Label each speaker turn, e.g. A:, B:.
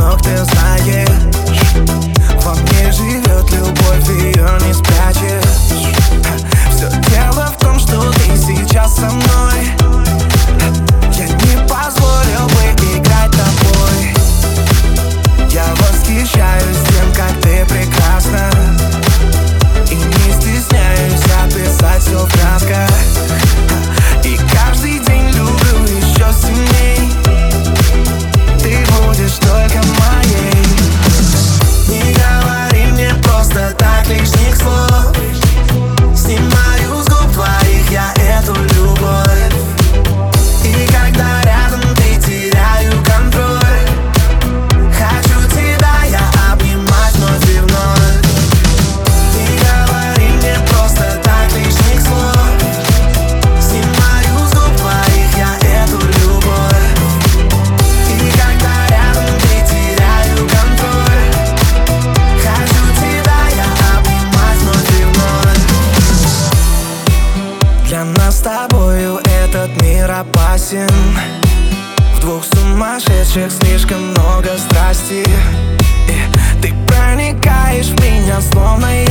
A: Mocktails. В двух сумасшедших слишком много страсти. И ты проникаешь в меня, словно я